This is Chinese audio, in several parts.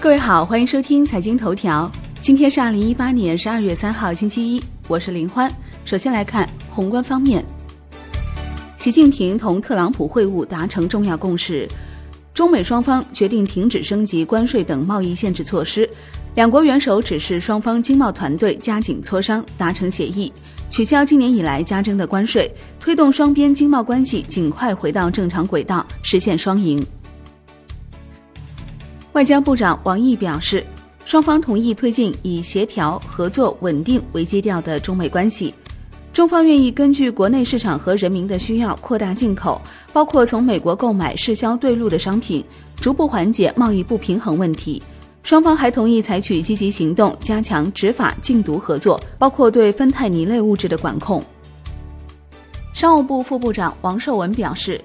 各位好，欢迎收听财经头条。今天是二零一八年十二月三号，星期一，我是林欢。首先来看宏观方面，习近平同特朗普会晤达成重要共识，中美双方决定停止升级关税等贸易限制措施。两国元首指示双方经贸团队加紧磋商，达成协议，取消今年以来加征的关税，推动双边经贸关系尽快回到正常轨道，实现双赢。外交部长王毅表示，双方同意推进以协调、合作、稳定为基调的中美关系。中方愿意根据国内市场和人民的需要扩大进口，包括从美国购买适销对路的商品，逐步缓解贸易不平衡问题。双方还同意采取积极行动，加强执法禁毒合作，包括对芬太尼类物质的管控。商务部副部长王受文表示，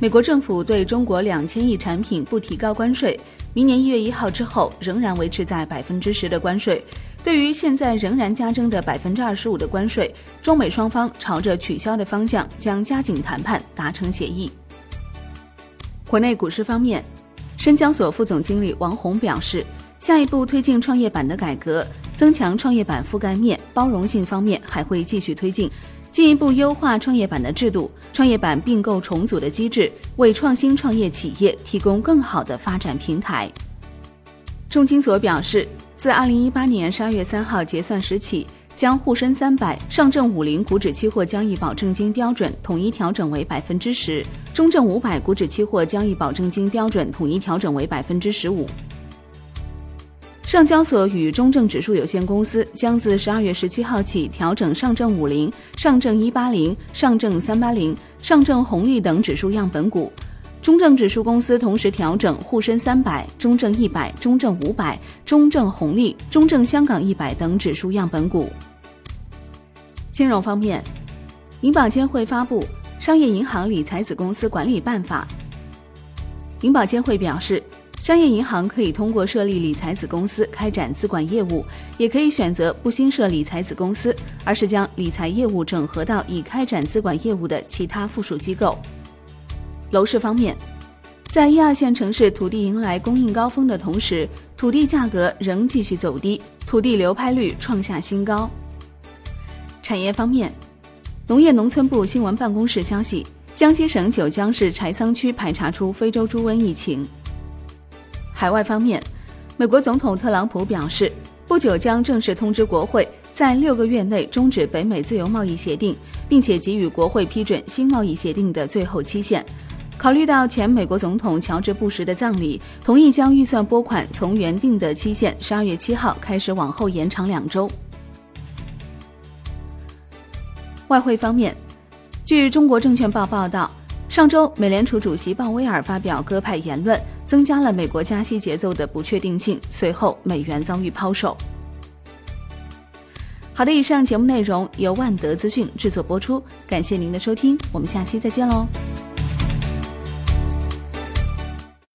美国政府对中国两千亿产品不提高关税。明年一月一号之后，仍然维持在百分之十的关税。对于现在仍然加征的百分之二十五的关税，中美双方朝着取消的方向将加紧谈判，达成协议。国内股市方面，深交所副总经理王红表示，下一步推进创业板的改革，增强创业板覆盖面、包容性方面还会继续推进。进一步优化创业板的制度、创业板并购重组的机制，为创新创业企业提供更好的发展平台。中金所表示，自二零一八年十二月三号结算时起，将沪深三百、上证五零股指期货交易保证金标准统一调整为百分之十，中证五百股指期货交易保证金标准统一调整为百分之十五。上交所与中证指数有限公司将自十二月十七号起调整上证五零、上证一八零、上证三八零、上证红利等指数样本股。中证指数公司同时调整沪深三百、中证一百、中证五百、中证红利、中证香港一百等指数样本股。金融方面，银保监会发布《商业银行理财子公司管理办法》。银保监会表示。商业银行可以通过设立理财子公司开展资管业务，也可以选择不新设理财子公司，而是将理财业务整合到已开展资管业务的其他附属机构。楼市方面，在一二线城市土地迎来供应高峰的同时，土地价格仍继续走低，土地流拍率创下新高。产业方面，农业农村部新闻办公室消息，江西省九江市柴桑区排查出非洲猪瘟疫情。海外方面，美国总统特朗普表示，不久将正式通知国会，在六个月内终止北美自由贸易协定，并且给予国会批准新贸易协定的最后期限。考虑到前美国总统乔治·布什的葬礼，同意将预算拨款从原定的期限十二月七号开始往后延长两周。外汇方面，据中国证券报报道。上周，美联储主席鲍威尔发表鸽派言论，增加了美国加息节奏的不确定性。随后，美元遭遇抛售。好的，以上节目内容由万德资讯制作播出，感谢您的收听，我们下期再见喽。